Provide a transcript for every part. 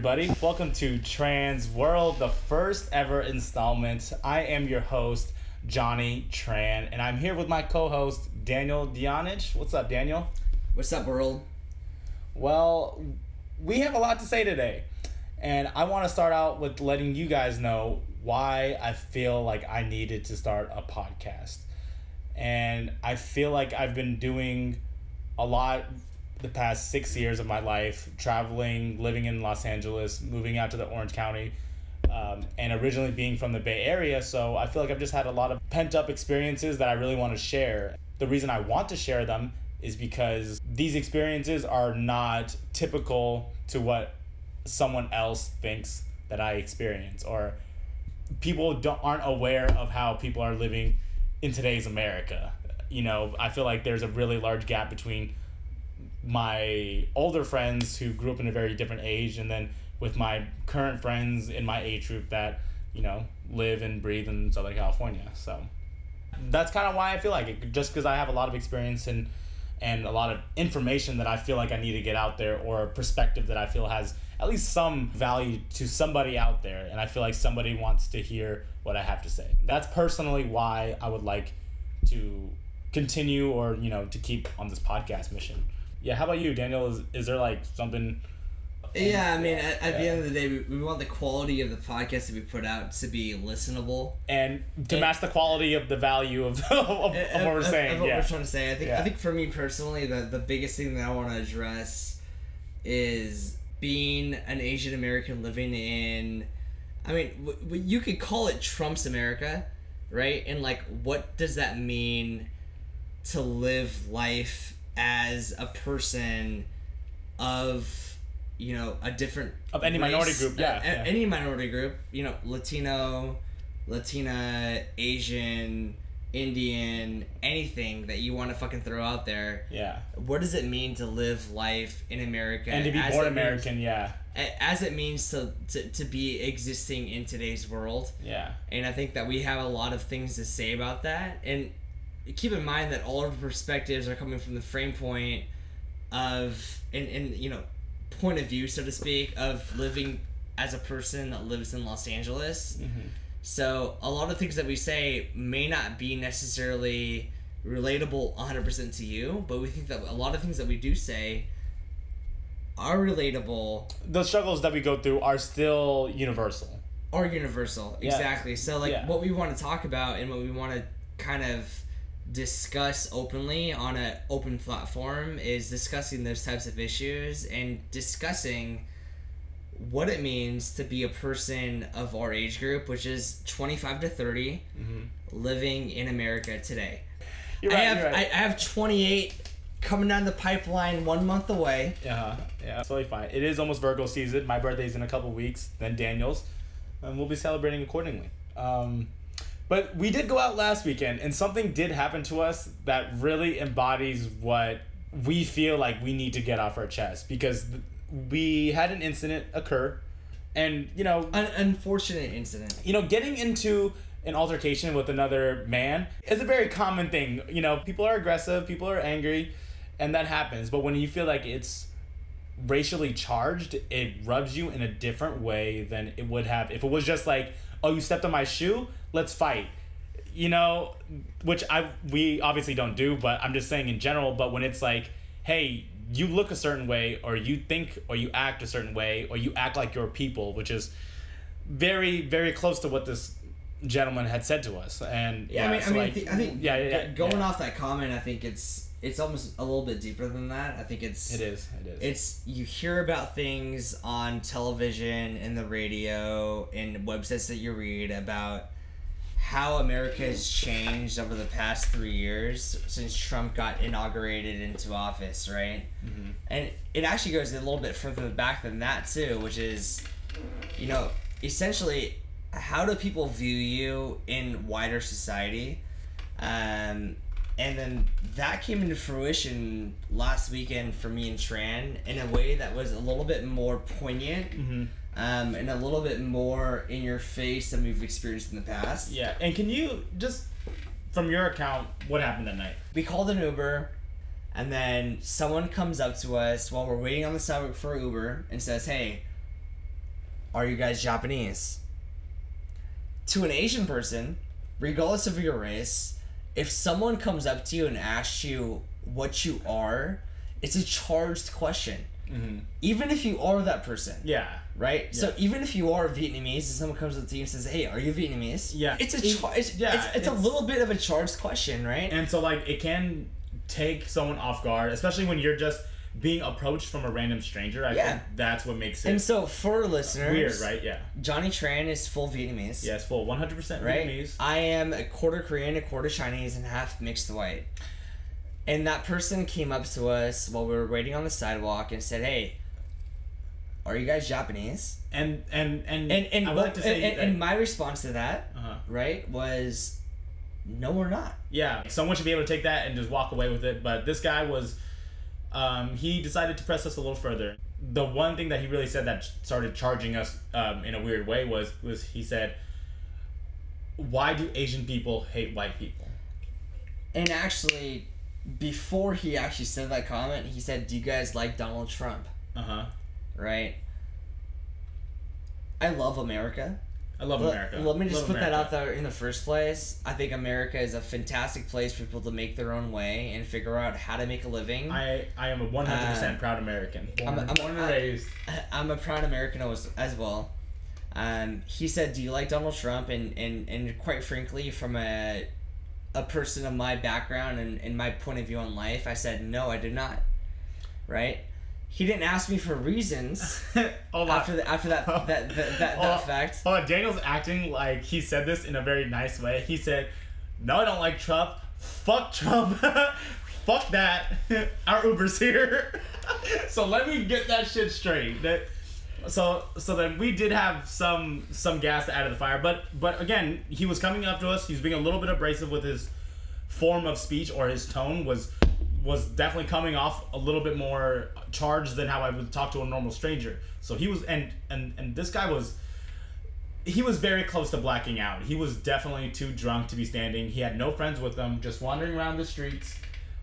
Everybody. Welcome to Trans World, the first ever installment. I am your host, Johnny Tran, and I'm here with my co-host, Daniel Dianich. What's up, Daniel? What's up, world? Well, we have a lot to say today, and I want to start out with letting you guys know why I feel like I needed to start a podcast. And I feel like I've been doing a lot the past six years of my life, traveling, living in Los Angeles, moving out to the Orange County, um, and originally being from the Bay Area. So I feel like I've just had a lot of pent up experiences that I really want to share. The reason I want to share them is because these experiences are not typical to what someone else thinks that I experience or people don't aren't aware of how people are living in today's America. You know, I feel like there's a really large gap between my older friends who grew up in a very different age and then with my current friends in my age group that, you know, live and breathe in Southern California. So that's kind of why I feel like it just because I have a lot of experience and and a lot of information that I feel like I need to get out there or a perspective that I feel has at least some value to somebody out there and I feel like somebody wants to hear what I have to say. That's personally why I would like to continue or, you know, to keep on this podcast mission. Yeah, how about you, Daniel? Is, is there like something Yeah, I mean, at, at the end of the day, we, we want the quality of the podcast that we put out to be listenable. and to And- match the quality of the value of, of, of, of what eh, we're saying? Of what yeah. we're trying to say. I think. Yeah. I think for me personally, the the biggest thing that I want to address is being an Asian American living in. I mean, w- w- you could call it Trump's America, right? And like, what does that mean to live life as a person of, you know, a different Of any minority group, yeah, a- yeah. any minority group, you know, Latino, Latina, Asian, Indian, anything that you want to fucking throw out there. yeah. What does it mean to live life in America And to be as born it means- American, yeah. as it means to, to, to be existing in today's world. Yeah. And I think that we have a lot of things to say about that. And keep in mind that all of our perspectives are coming from the frame point of, and, and you know, point of view, so to speak, of living as a person that lives in Los Angeles. Mm-hmm. So a lot of things that we say may not be necessarily relatable 100% to you, but we think that a lot of things that we do say are relatable The struggles that we go through are still universal. or universal. Yeah. Exactly. So like Yeah. what we want to talk about and what we want to kind of discuss openly on an open platform is discussing those types of issues and discussing what it means to be a person of our age group, which is 25 to 30, living in America today. You're I have right. I, I have 28 coming down the pipeline one month away. Yeah, yeah, totally fine. It is almost Virgo season. My birthday's in a couple weeks, then Daniel's, and we'll be celebrating accordingly. Um, but we did go out last weekend, and something did happen to us that really embodies what we feel like we need to get off our chest because we had an incident occur, and you know, An unfortunate incident. you know, getting into an altercation with another man is a very common thing. You know, people are aggressive, people are angry, and that happens. But when you feel like it's racially charged, it rubs you in a different way than it would have if it was just like, oh, you stepped on my shoe, let's fight. You know, which I we obviously don't do, but I'm just saying in general. But when it's like, hey, you look a certain way, or you think, or you act a certain way, or you act like your people, which is very very close to what this gentleman had said to us and yeah, I mean, so I mean, like, I think yeah, yeah, yeah, going yeah. off that comment, I think it's it's almost a little bit deeper than that. I think it's it is it is it's you hear about things on television and the radio and websites that you read about how America has changed over the past three years since Trump got inaugurated into office, right? Mhm. And it actually goes a little bit further back than that too, which is, you know, essentially, how do people view you in wider society? Um, and then that came into fruition last weekend for me and Tran in a way that was a little bit more poignant Mhm. um, and a little bit more in your face than we've experienced in the past. yeah and can you just from your account what happened that night We called an Uber, and then someone comes up to us while we're waiting on the sidewalk for Uber and says, "Hey, Are you guys Japanese? To an Asian person, regardless of your race, if someone comes up to you and asks you what you are, it's a charged question. Mm-hmm. Even if you are that person, Yeah. right? So even if you are Vietnamese and someone comes up to you and says, "Hey, are you Vietnamese?" Yeah. it's a char- it's, yeah, it's, it's, a little bit of a charged question, right? And so like it can take someone off guard, especially when you're just being approached from a random stranger. I Yeah. think that's what makes it And so for listeners, weird, right? Yeah. Johnny Tran is full Vietnamese. Yes, full 100% right? Vietnamese. I am a quarter Korean, a quarter Chinese, and half mixed white. And that person came up to us while we were waiting on the sidewalk and said, "Hey, are you guys Japanese?" And and and And and what- like to say and, that, and my response to that, uh-huh. right, was, "No, we're not." yeah, someone should be able to take that and just walk away with it. But this guy was, um, he decided to press us a little further. The one thing that he really said that started charging us um, in a weird way was was he said, "Why do Asian people hate white people?" And actually, before he actually said that comment, he said, "Do you guys like Donald Trump?" Uh huh. Right. I love America. I love Let- America. Let me just Love put that out there in the first place. I think America is a fantastic place for people to make their own way and figure out how to make a living. I, I am a 100% Uh, proud American. Born, I'm a- I'm born and I- raised. I'm a proud American as, as well. Um, he said, "Do you like Donald Trump?" And, and, and quite frankly, from a a person of my background and, and my point of view on life, I said, "No, I did not." Right? He didn't ask me for reasons after the, after that oh. that that, that, that, on. fact. Hold on. Daniel's acting like he said this in a very nice way. He said, No, I don't like Trump. Fuck Trump. Fuck that. Our Uber's here. so let me get that shit straight. That so so then we did have some some gas to add to the fire, but but again, he was coming up to us. He was being a little bit abrasive with his form of speech or his tone was was definitely coming off a little bit more charged than how I would talk to a normal stranger. So he was and and and this guy was he was very close to blacking out. He was definitely too drunk to be standing. He had no friends with him, just wandering around the streets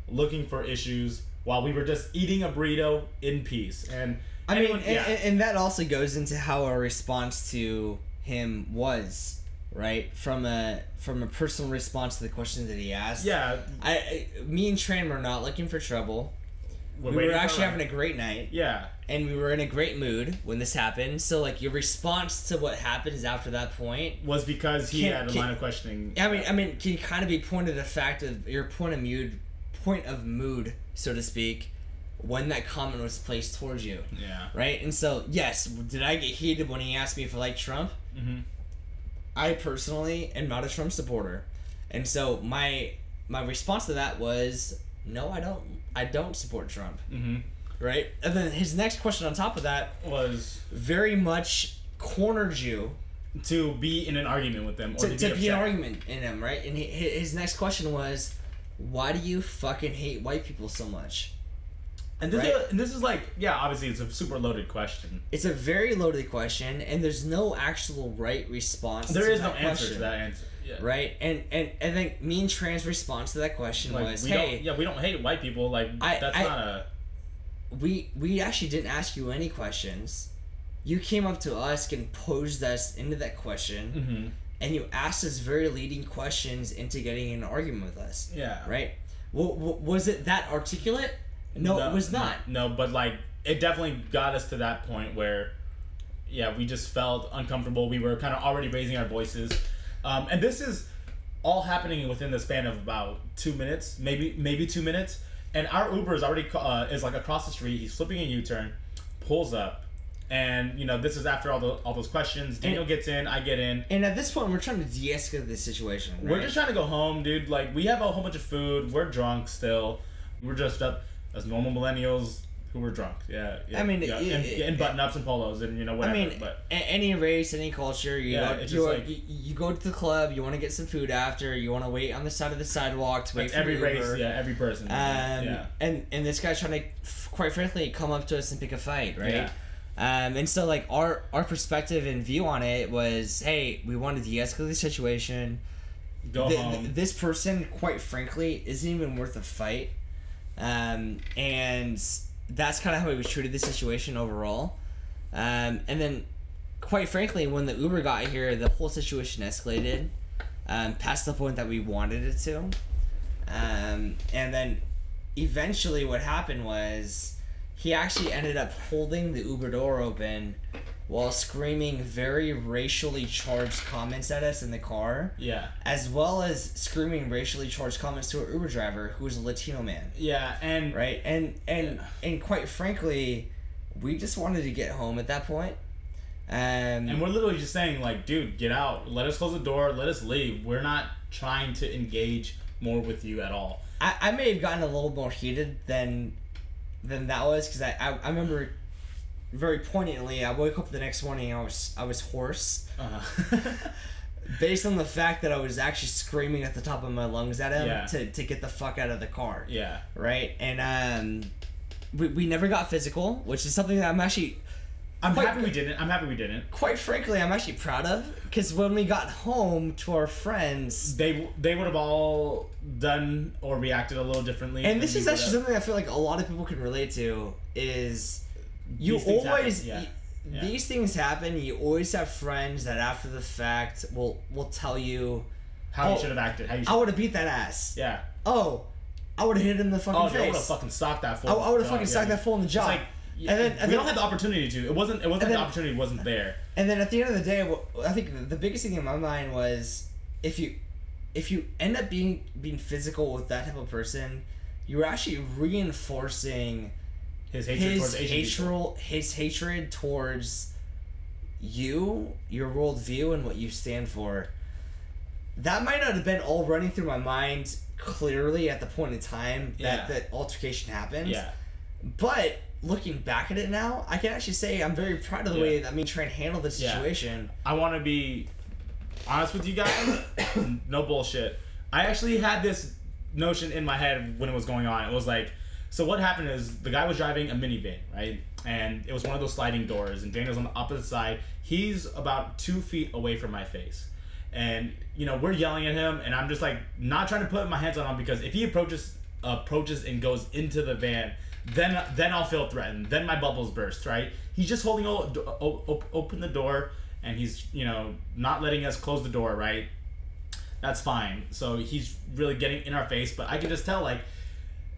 looking for issues while we were just eating a burrito in peace. And I mean, anyone- and, and- and that also goes into how our response to him was, right? From a from a personal response to the questions that he asked. yeah, I, I me and Tran were not looking for trouble. we're we were actually having a great night, yeah. and we were in a great mood when this happened. So like your response to what happens after that point. Was because he Can't- had a can't- line of questioning. I mean, I mean, can you kind of be pointed the fact of your point of mood, point of mood, so to speak, when that comment was placed towards you. yeah. right? And so, yes, did I get heated when he asked me if I like Trump? Mhm. I personally am not a Trump supporter, and so my my response to that was no, I don't. I don't support Trump, Mhm. right? And then his next question on top of that Was very much cornered you to be in an argument with them or to, to, to be, be an argument in him, right? And he, his next question was, why do you fucking hate white people so much? And this, Right? is, and this is like, yeah, obviously it's a super loaded question. It's a very loaded question, and there's no actual right response. There is no that answer question. to that answer. Yeah. right? And and I think me and Tran's response to that question Like, was, we "Hey, don't, yeah, we don't hate white people. Like I- that's I- not a. we we actually didn't ask you any questions. You came up to us and posed us into that question, Mm-hmm. and you asked us very leading questions into getting in an argument with us, Yeah. right? W- w- was it that articulate? No, it was not. No, but like it definitely got us to that point where, yeah, we just felt uncomfortable. We were kind of already raising our voices, um, and this is all happening within the span of about two minutes, maybe maybe two minutes. And our Uber is already uh, is like across the street. He's flipping a U turn, pulls up, and you know this is after all the all those questions. Daniel gets in, I get in. And at this point, we're trying to de-escalate the situation. We're just trying to go home, dude. Like we have a whole bunch of food. We're drunk still. We're dressed up as normal millennials who were drunk. Yeah. yeah I mean, yeah. it- and, it- and button ups and polos and you know I mean, but a- any race, any culture, you Yeah, go, you, just like- you, go to the club, you want to get some food after, you want to wait on the side of the sidewalk to wait like for every the race, Uber. yeah, every person. Um, yeah. and and this guy's trying to, quite frankly, come up to us and pick a fight, right? Yeah. Um, and so like our our perspective and view on it was, hey, we want to de-escalate the situation. Go Th- home. th- this person, quite frankly, isn't even worth a fight. Um, and that's kind of how we treated the situation overall. Um, and then, quite frankly, when the Uber got here, the whole situation escalated um, past the point that we wanted it to. Um, and then eventually, what happened was he actually ended up holding the Uber door open while screaming very racially charged comments at us in the car, Yeah. as well as screaming racially charged comments to our Uber driver, who was a Latino man. Yeah, and Right, and and Yeah. and quite frankly, we just wanted to get home at that point. Um, And we're literally just saying, like, dude, get out. Let us close the door. Let us leave. We're not trying to engage more with you at all. I, I may have gotten a little more heated than than that was because I, I I remember very poignantly. I woke up the next morning. I was I was hoarse Uh-huh. based on the fact that I was actually screaming at the top of my lungs at him Yeah. to, to get the fuck out of the car. yeah. Right, and um, we, we never got physical, which is something that I'm actually I'm Quite- happy we didn't. I'm happy we didn't. quite frankly I'm actually proud of because when we got home to our friends. They they would have all done or reacted a little differently. And this is actually something I feel like a lot of people can relate to is you always happen, yeah. Yeah. these things happen. You always have friends that after the fact will will tell you, how Oh, you should have acted. How you should. "I would have beat that ass." yeah. Oh, I would have hit him in the fucking Oh, I would have fucking socked that fool. I, I would have fucking yeah. socked that fool in the jaw. like, yeah, and then, and we then, don't have the opportunity to. It wasn't. It wasn't And the opportunity wasn't there. and then at the end of the day, I think the- the biggest thing in my mind was if you if you end up being being physical with that type of person, you're actually reinforcing His hatred his towards Asian hatred his hatred towards you, your worldview, and what you stand for. That might not have been all running through my mind clearly at the point in time that Yeah. that altercation happened. Yeah. But looking back at it now, I can actually say I'm very proud of the Yeah. way that me trying to handle the Yeah. situation. I want to be honest with you guys. no bullshit. I actually had this notion in my head when it was going on. It was like, so what happened is the guy was driving a minivan, right? And it was one of those sliding doors, and Daniel's on the opposite side. He's about two feet away from my face. And you know we're yelling at him, and I'm just like not trying to put my hands on him because if he approaches approaches and goes into the van, then then I'll feel threatened. Then my bubbles burst, right? He's just holding open the door, and he's you know not letting us close the door, right? That's fine. So he's really getting in our face, but I can just tell like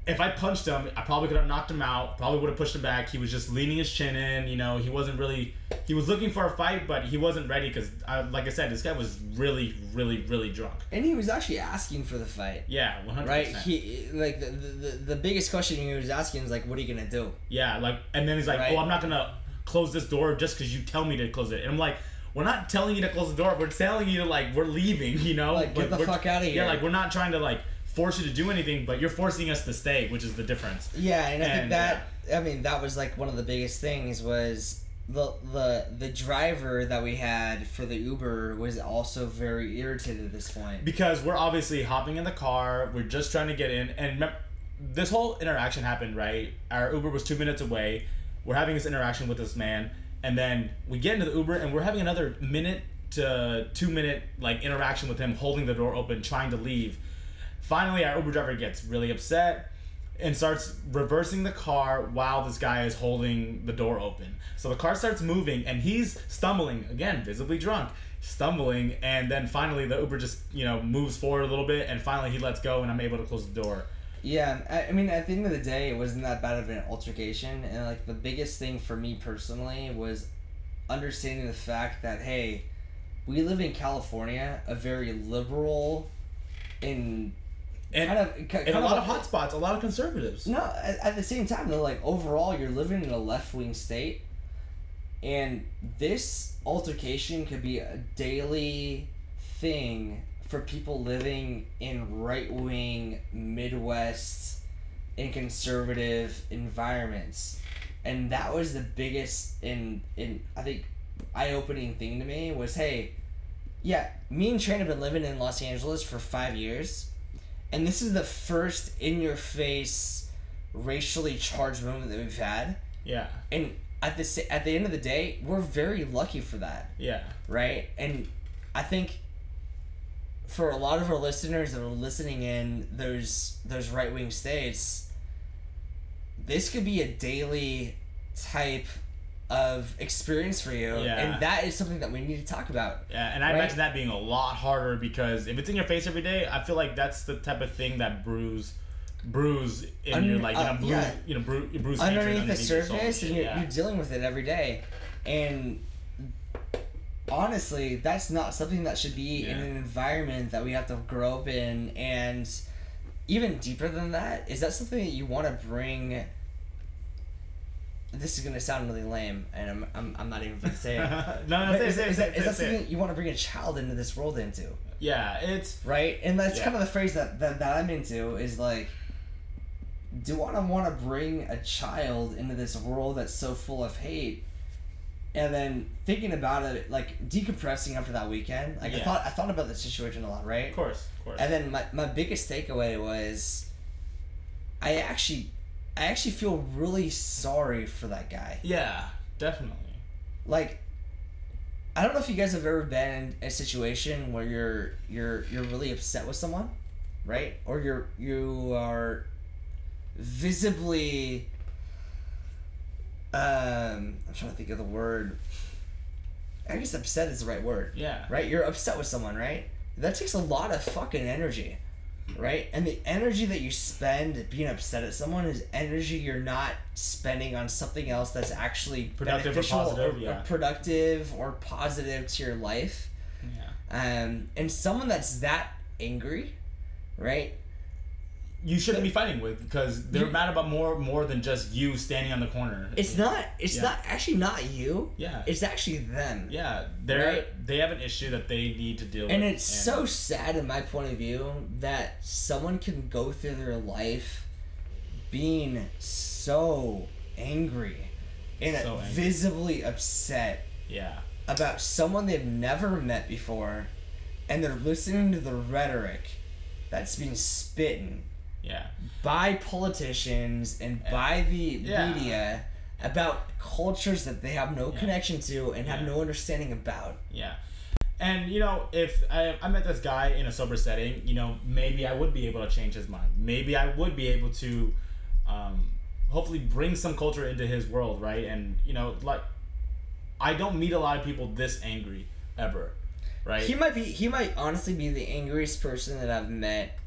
if I punched him, I probably could have knocked him out. Probably would have pushed him back. He was just leaning his chin in. You know, he wasn't really. He was looking for a fight, but he wasn't ready because, like I said, this guy was really, really, really drunk. And he was actually asking for the fight. Yeah, one hundred Right? He like the, the the biggest question he was asking is like, what are you gonna do? Yeah, like, and then he's like, Right. "Oh, I'm not gonna close this door just because you tell me to close it." And I'm like, "We're not telling you to close the door. We're telling you to like, we're leaving. You know, Like, get But the fuck outta here. Yeah, like we're not trying to like force you to do anything, but you're forcing us to stay, which is the difference. Yeah, and I think And, that I mean that was like one of the biggest things was the the the driver that we had for the Uber was also very irritated at this point. because we're obviously hopping in the car we're just trying to get in and mem- this whole interaction happened right our uber was two minutes away we're having this interaction with this man and then we get into the uber and we're having another minute to two minute like interaction with him holding the door open trying to leave finally our uber driver gets really upset and starts reversing the car while this guy is holding the door open. So the car starts moving and he's stumbling, again, visibly drunk, stumbling, and then finally the Uber just, you know, moves forward a little bit and finally he lets go and I'm able to close the door. Yeah, I, I mean at the end of the day, it wasn't that bad of an altercation, and like the biggest thing for me personally was understanding the fact that hey, we live in California, a very liberal, and And, kind of and a lot of hotspots, a lot of conservatives. No, at, at the same time though, like overall, you're living in a left wing state, and this altercation could be a daily thing for people living in right wing Midwest and conservative environments, and that was the biggest in in I think eye opening thing to me was hey, yeah, me and Trent have been living in Los Angeles for five years and this is the first in your face racially charged moment that we've had. Yeah, and at the at the end of the day we're very lucky for that. Yeah, right? And i think for a lot of our listeners that are listening in those those right-wing states this could be a daily type of experience for you, Yeah. and that is something that we need to talk about. Yeah, and I Right. imagine that being a lot harder because if it's in your face every day, I feel like that's the type of thing that brews, brews in Under- your like you know, uh, bruise, yeah. you know, bru- you bruise hatred underneath the your surface, and you're, yeah. you're dealing with it every day, and honestly, that's not something that should be in an environment that we have to grow up in, and even deeper than that, is that something that you want to bring? This is gonna sound really lame, and I'm, I'm, I'm not even gonna say it. no, no, say, is, say, is say, that, is that something you want to bring a child into this world into? Yeah, it's right? And that's Yeah. kind of the phrase that, that, that I'm into is like, do I want to bring a child into this world that's so full of hate? And then thinking about it, like decompressing after that weekend, like I thought, I thought about the situation a lot, right? of course, of course. And then my, my biggest takeaway was, I actually, I actually feel really sorry for that guy. yeah, definitely. Like, I don't know if you guys have ever been in a situation where you're you're you're really upset with someone, right? Or you're you are visibly um I'm trying to think of the word. I guess upset is the right word. Yeah. Right? You're upset with someone, right? That takes a lot of fucking energy. Right? And the energy that you spend being upset at someone is energy you're not spending on something else that's actually Productive or positive, or, yeah. or productive or positive to your life. Yeah. Um, and someone that's that angry, right? You shouldn't be fighting with because they're You- mad about more more than just you standing on the corner. It's not. It's Yeah. not actually not you. Yeah. It's actually them. yeah, they're Right? they have an issue that they need to deal And with. And it's so sad in my point of view that someone can go through their life being so angry and So angry. visibly upset yeah, about someone they've never met before and they're listening to the rhetoric that's being spitting yeah, by politicians and by the Yeah. media about cultures that they have no Yeah. connection to and have Yeah. no understanding about. yeah. And you know, if I, I met this guy in a sober setting, you know, maybe I would be able to change his mind. Maybe I would be able to, um, hopefully, bring some culture into his world, right? And you know, like, I don't meet a lot of people this angry ever, right? He might be he might honestly be the angriest person that I've met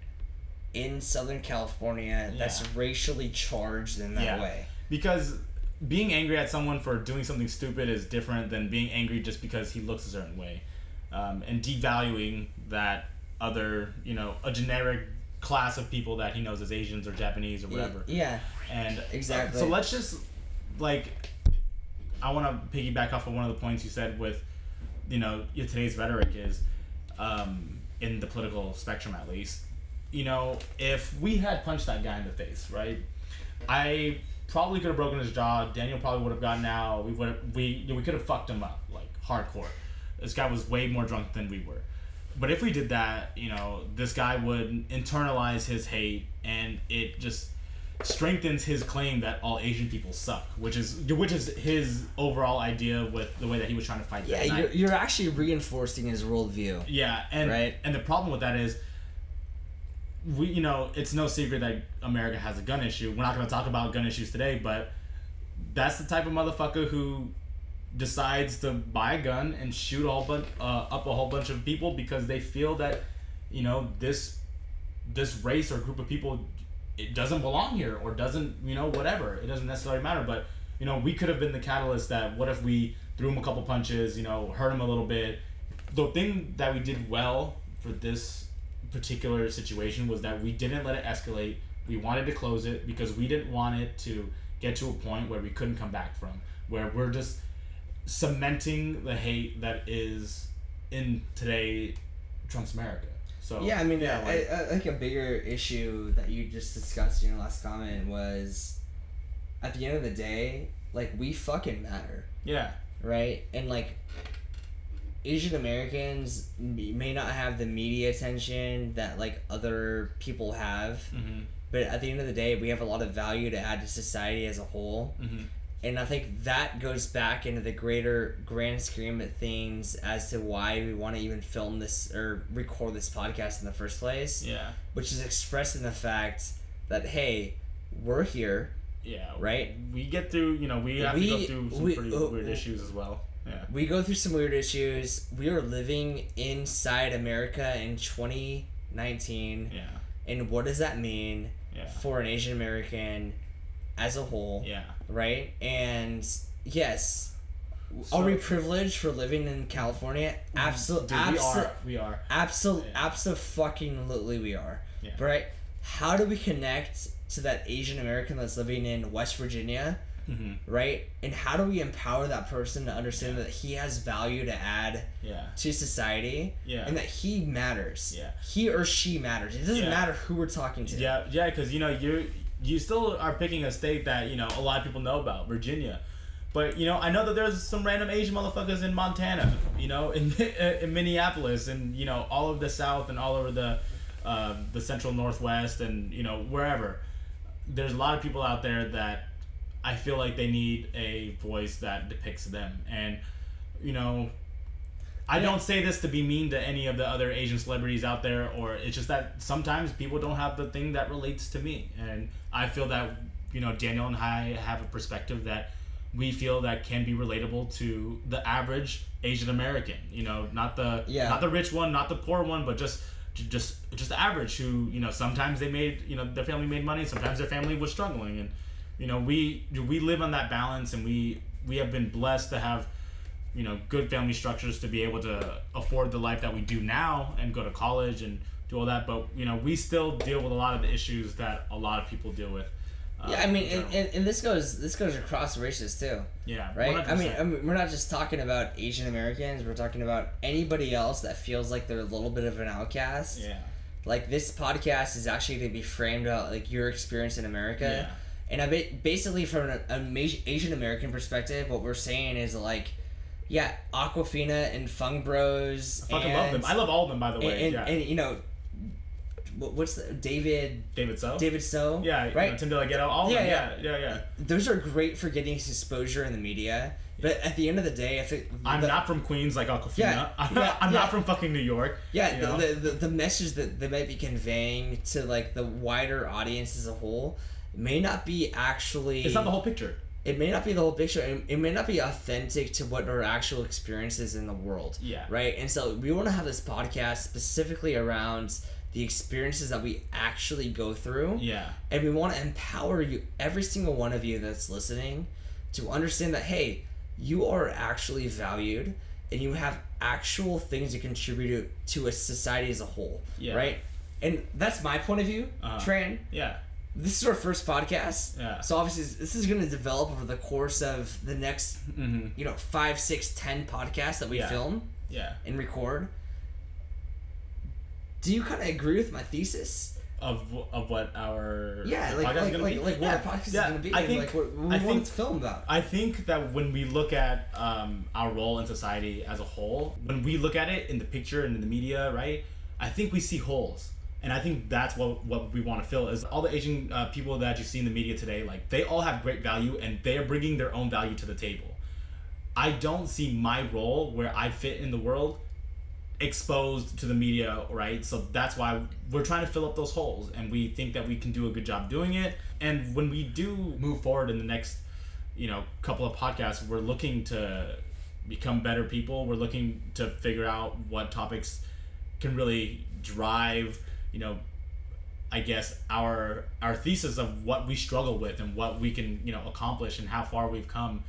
in Southern California that's racially charged in that Yeah. way. because being angry at someone for doing something stupid is different than being angry just because he looks a certain way um, and devaluing that other you know a generic class of people that he knows as asians or japanese or whatever Yeah. and uh, Exactly. so let's just like i want to piggyback off of one of the points you said with you know your- today's rhetoric is um, in the political spectrum at least you know if we had punched that guy in the face right i probably could have broken his jaw daniel probably would have gotten out we would we you know, we could have fucked him up like hardcore this guy was way more drunk than we were but if we did that, you know, this guy would internalize his hate, and it just strengthens his claim that all Asian people suck, which is which is his overall idea with the way that he was trying to fight Yeah, you're, night. you're actually reinforcing his worldview. Yeah, and Right. and the problem with that is, we you know it's no secret that America has a gun issue. We're not going to talk about gun issues today, but that's the type of motherfucker who decides to buy a gun and shoot a whole bunch uh, up a whole bunch of people because they feel that you know this this race or group of people it doesn't belong here or doesn't you know whatever it doesn't necessarily matter but you know we could have been the catalyst that what if we threw him a couple punches you know hurt him a little bit the thing that we did well for this particular situation was that we didn't let it escalate. We wanted to close it because we didn't want it to get to a point where we couldn't come back from where we're just cementing the hate that is in today Trump's America. So Yeah, I mean, yeah, I, like- I, I think a bigger issue that you just discussed in your last comment was, at the end of the day, like we fucking matter, yeah. Right? And like, Asian Americans may not have the media attention that like other people have, mm-hmm. but at the end of the day, we have a lot of value to add to society as a whole. Mm-hmm. And I think that goes back into the greater grand scheme of things as to why we want to even film this or record this podcast in the first place, yeah which is expressed in the fact that, hey, we're here, Yeah. Right? We get through. You know, we have to go through some we- pretty uh, weird uh, issues as well. Yeah. We go through some weird issues. We are living inside America in 2019. Yeah. And what does that mean Yeah. for an Asian American as a whole? Yeah. Right? And yes, So- are we privileged for living in California? Mm-hmm. Absolutely. Dude, we are. We are. Absolutely, Yeah. absolutely, we are. Yeah. Right? How do we connect to that Asian American that's living in West Virginia? Hmm Right? And how do we empower that person to understand Yeah. that he has value to add Yeah. to society Yeah. and that he matters? Yeah. He or she matters. It doesn't Yeah. matter who we're talking to. Yeah, yeah, because you know you you still are picking a state that you know a lot of people know about, Virginia. But you know, I know that there's some random Asian motherfuckers in Montana, you know, in in Minneapolis, and you know all of the South and all over the uh, the Central Northwest, and you know wherever. There's a lot of people out there that I feel like they need a voice that depicts them, and you know. I Yeah. don't say this to be mean to any of the other Asian celebrities out there, or it's just that sometimes people don't have the thing that relates to me, and I feel that you know Daniel and I have a perspective that we feel that can be relatable to the average Asian American. You know, not the Yeah. not the rich one, not the poor one, but just just just the average who you know sometimes they made you know their family made money, sometimes their family was struggling, and you know we we live on that balance, and we we have been blessed to have you know good family structures to be able to afford the life that we do now and go to college and do all that but you know we still deal with a lot of the issues that a lot of people deal with uh, Yeah, I mean, and, and, and this goes this goes across races too, yeah right? I mean, I mean, we're not just talking about Asian Americans. We're talking about anybody else that feels like they're a little bit of an outcast. yeah Like this podcast is actually going to be framed out like your experience in America. yeah And I ba- basically, from an, an Asian American perspective, what we're saying is like, yeah, Awkwafina and Fung Bros. I fucking and, love them I love all of them by the way and, yeah and, you know, what's the David David So David So? yeah you right. know, Tim DeLaGhetto all Yeah, them yeah yeah yeah Those are great for getting exposure in the media, but at the end of the day, if it, I'm the, not from Queens like Awkwafina Yeah, I'm, yeah, not, I'm yeah. not from fucking New York yeah, you the, the the message that they might be conveying to like the wider audience as a whole may not be actually it's not the whole picture. It may not be the whole picture it may not be authentic to what our actual experiences in the world Yeah. right? And so we want to have this podcast specifically around the experiences that we actually go through. Yeah. And we want to empower you every single one of you that's listening to understand that hey you are actually valued and you have actual things to contribute to a society as a whole Yeah. right? And that's my point of view Uh-huh. Tran. Yeah this is our first podcast Yeah. so obviously this is going to develop over the course of the next mm-hmm. you know five six ten podcasts that we Yeah. film yeah and record do you kind of agree with my thesis of of what our yeah like podcast like, gonna like, be? like what Yeah. our podcast is going to be I think like what, what we I want think to film about I think that when we look at um, our role in society as a whole, when we look at it in the picture and in the media, right? I think we see holes, and I think that's what what we want to fill is all the Asian uh, people that you see in the media today. Like they all have great value, and they are bringing their own value to the table. I don't see my role where I fit in the world exposed to the media, right? So that's why we're trying to fill up those holes, and we think that we can do a good job doing it. And when we do move forward in the next, you know, couple of podcasts, we're looking to become better people. We're looking to figure out what topics can really drive, you know, I guess our our thesis of what we struggle with and what we can you know accomplish and how far we've come.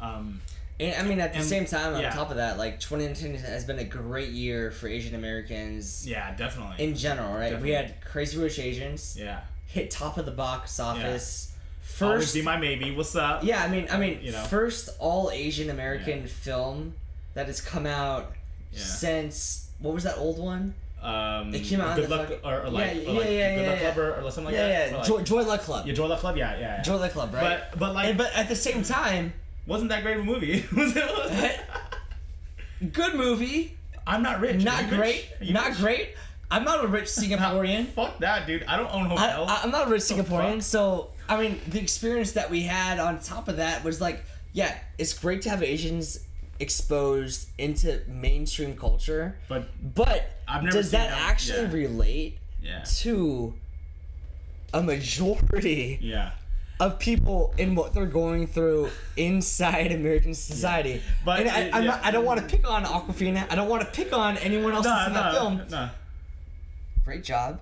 Um, and i mean at the and- same time on yeah. top of that like 2019 has been a great year for asian americans yeah, definitely. in general right we had crazy rich asians yeah, hit top of the box office always first be my maybe. What's up? yeah i mean i mean You know? first all asian american Yeah. film that has come out Yeah. since what was that old one Um, It came out Good luck fucking- or, or like, Yeah, or like yeah, yeah, Good yeah, luck yeah. club or, or something like yeah that. yeah like- Joy, Joy Luck Club yeah, Joy Luck Club. Yeah, yeah. yeah. Joy Luck Club right But but like, And- but at the same time wasn't that great of a movie? Was it? Was it? good movie I'm not rich. Not you rich? great not rich? great i'm not a rich singaporean Fuck that, dude. I don't own hotels. I- I'm not a rich Singaporean, fuck? so I mean, the experience that we had on top of that was like, yeah, it's great to have Asians exposed into mainstream culture, but but does that them- actually yeah. relate yeah, to a majority yeah. of people in what they're going through inside American society. But I, it- I'm yeah. not, I don't want to pick on Awkwafina. I don't want to pick on anyone else that's in that film. no. Great job.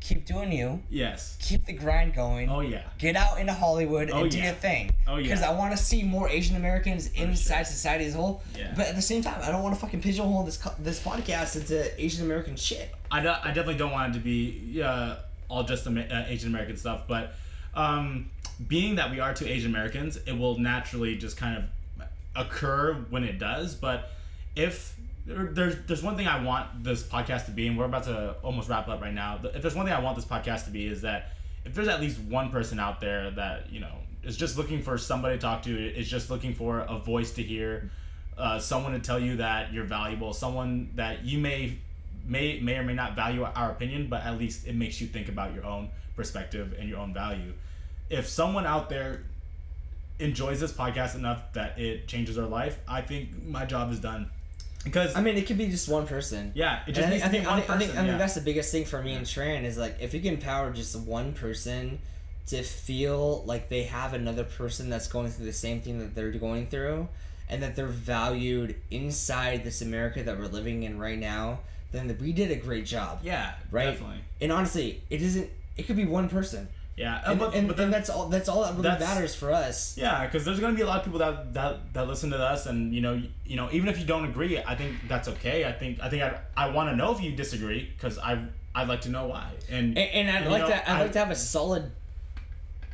Keep doing you. Yes. Keep the grind going. Oh yeah. Get out into Hollywood Oh, and do yeah. your thing. Oh, yeah. Because I want to see more Asian Americans inside sure. society as a whole. Yeah. But at the same time, I don't want to fucking pigeonhole this this podcast into Asian American shit. I, do, I definitely don't want it to be uh, all just uh, Asian American stuff, but um, being that we are two Asian Americans, it will naturally just kind of occur when it does. But if there, there's there's one thing I want this podcast to be, and we're about to almost wrap up right now. If there's one thing I want this podcast to be, is that if there's at least one person out there that you know is just looking for somebody to talk to, is just looking for a voice to hear, uh, someone to tell you that you're valuable, someone that you may may may or may not value our opinion, but at least it makes you think about your own perspective and your own value. If someone out there enjoys this podcast enough that it changes their life, I think my job is done. Because I mean, it could be just one person. yeah, it just I think, to I think, one I think, I think. I think yeah. that's the biggest thing for me and Tran is like if you can empower just one person to feel like they have another person that's going through the same thing that they're going through and that they're valued inside this America that we're living in right now, then we did a great job. yeah, Right? definitely. And honestly, it isn't it could be one person. Yeah, And, but, and, but then and that's all that's all that really that's- matters for us. Yeah, because there's gonna be a lot of people that, that that listen to us, and you know, you, you know, even if you don't agree, I think that's okay. I think I think I, I want to know if you disagree because I I'd like to know why. And And, and I'd like know, to I'd I- like to have a solid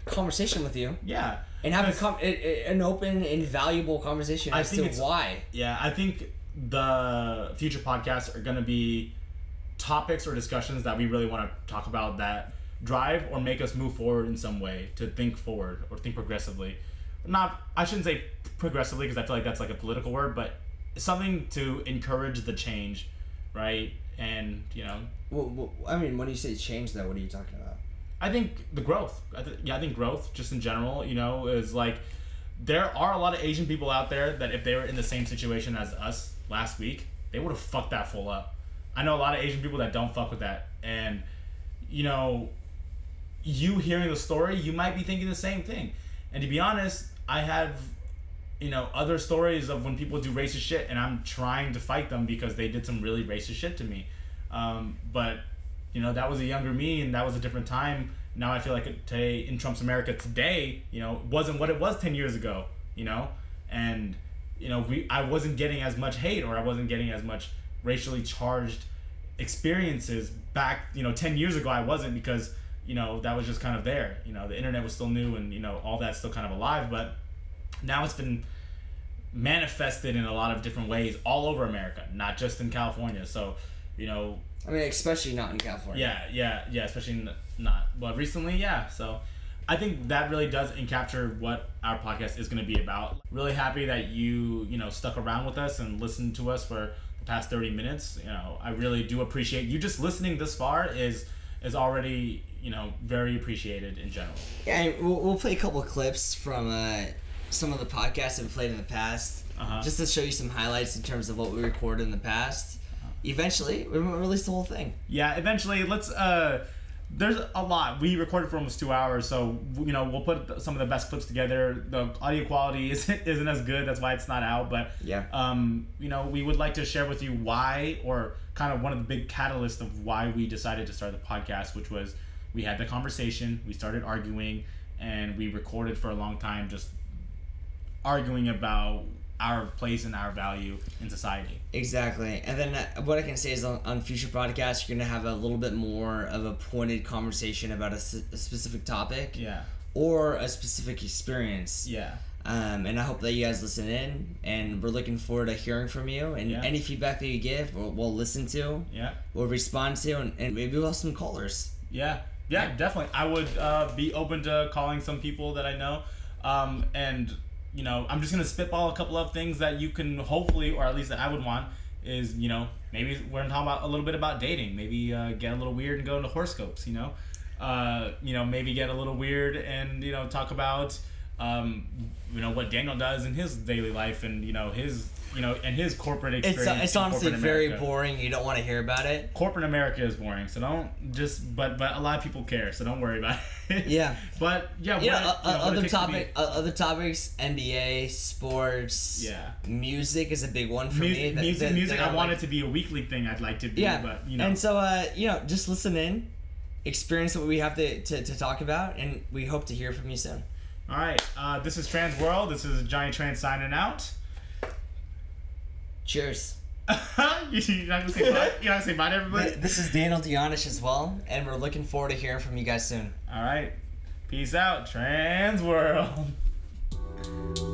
conversation with you. yeah, and have a com- an open and valuable conversation I as think to why. Yeah, I think the future podcasts are going to be topics or discussions that we really want to talk about that drive or make us move forward in some way to think forward or think progressively. Not, I shouldn't say progressively because I feel like that's like a political word, but something to encourage the change, right? And you know, Well, well, I mean, when you say change, though, what are you talking about? I think the growth. I th- yeah, I think growth, just in general, you know, is like there are a lot of Asian people out there that if they were in the same situation as us last week, they would have fucked that full up. I know a lot of Asian people that don't fuck with that, and you know, you hearing the story, you might be thinking the same thing. And to be honest, I have you know other stories of when people do racist shit, and I'm trying to fight them because they did some really racist shit to me. Um, but you know that was a younger me, and that was a different time. Now I feel like today in Trump's America today, you know, wasn't what it was ten years ago. You know, and you know we I wasn't getting as much hate, or I wasn't getting as much racially charged experiences back. You know, ten years ago I wasn't because you know that was just kind of there. You know, the internet was still new, and you know all that's still kind of alive, but now it's been manifested in a lot of different ways all over America, not just in California. So, you know, I mean, especially not in California. yeah, yeah, yeah, especially not, but recently, yeah. So, I think that really does encapture what our podcast is going to be about. Really happy that you, you know, stuck around with us and listened to us for the past 30 minutes. You know, I really do appreciate you just listening this far is is already, you know, very appreciated in general. Yeah, and we'll, we'll play a couple clips from uh, some of the podcasts that we played in the past, Uh-huh. just to show you some highlights in terms of what we recorded in the past. Eventually, we will release the whole thing. Yeah, eventually, let's. uh There's a lot. We recorded for almost two hours, so you know we'll put some of the best clips together. The audio quality isn't isn't as good. That's why it's not out. But Yeah. um, you know, we would like to share with you why, or kind of one of the big catalysts of why we decided to start the podcast, which was we had the conversation, we started arguing, and we recorded for a long time, just arguing about our place and our value in society. Exactly. And then uh, what I can say is on, on future podcasts, you're going to have a little bit more of a pointed conversation about a, s- a specific topic Yeah, or a specific experience. yeah. Um, and I hope that you guys listen in, and we're looking forward to hearing from you. And Yeah. any feedback that you give, we'll, we'll listen to, Yeah. we'll respond to, and, and maybe we'll have some callers. Yeah, yeah, definitely. I would uh, be open to calling some people that I know, um, and you know, I'm just gonna spitball a couple of things that you can hopefully, or at least that I would want, is you know, maybe we're gonna talk about a little bit about dating. Maybe uh, get a little weird and go into horoscopes. You know, uh, you know, maybe get a little weird and you know talk about um, you know what Daniel does in his daily life and you know his you know and his corporate experience. it's in honestly very boring. You don't want to hear about it. Corporate America is boring, so don't just. But but a lot of people care, so don't worry about it. Yeah. But yeah, what- uh, you know, other takes to topic, uh, other topics, NBA, sports, Yeah. music is a big one for music, me. that- music, that- music. that I want like- it to be a weekly thing. I'd like to be, Yeah, but you know, and so uh, you know, just listen in, experience what we have to, to, to talk about, and we hope to hear from you soon. All right. Uh, this is Trans World. This is Giant Trans signing out. Cheers. You're not gonna say bye. You're not gonna say bye to everybody. This is Daniel Dianich as well, and we're looking forward to hearing from you guys soon. All right. Peace out, Trans World.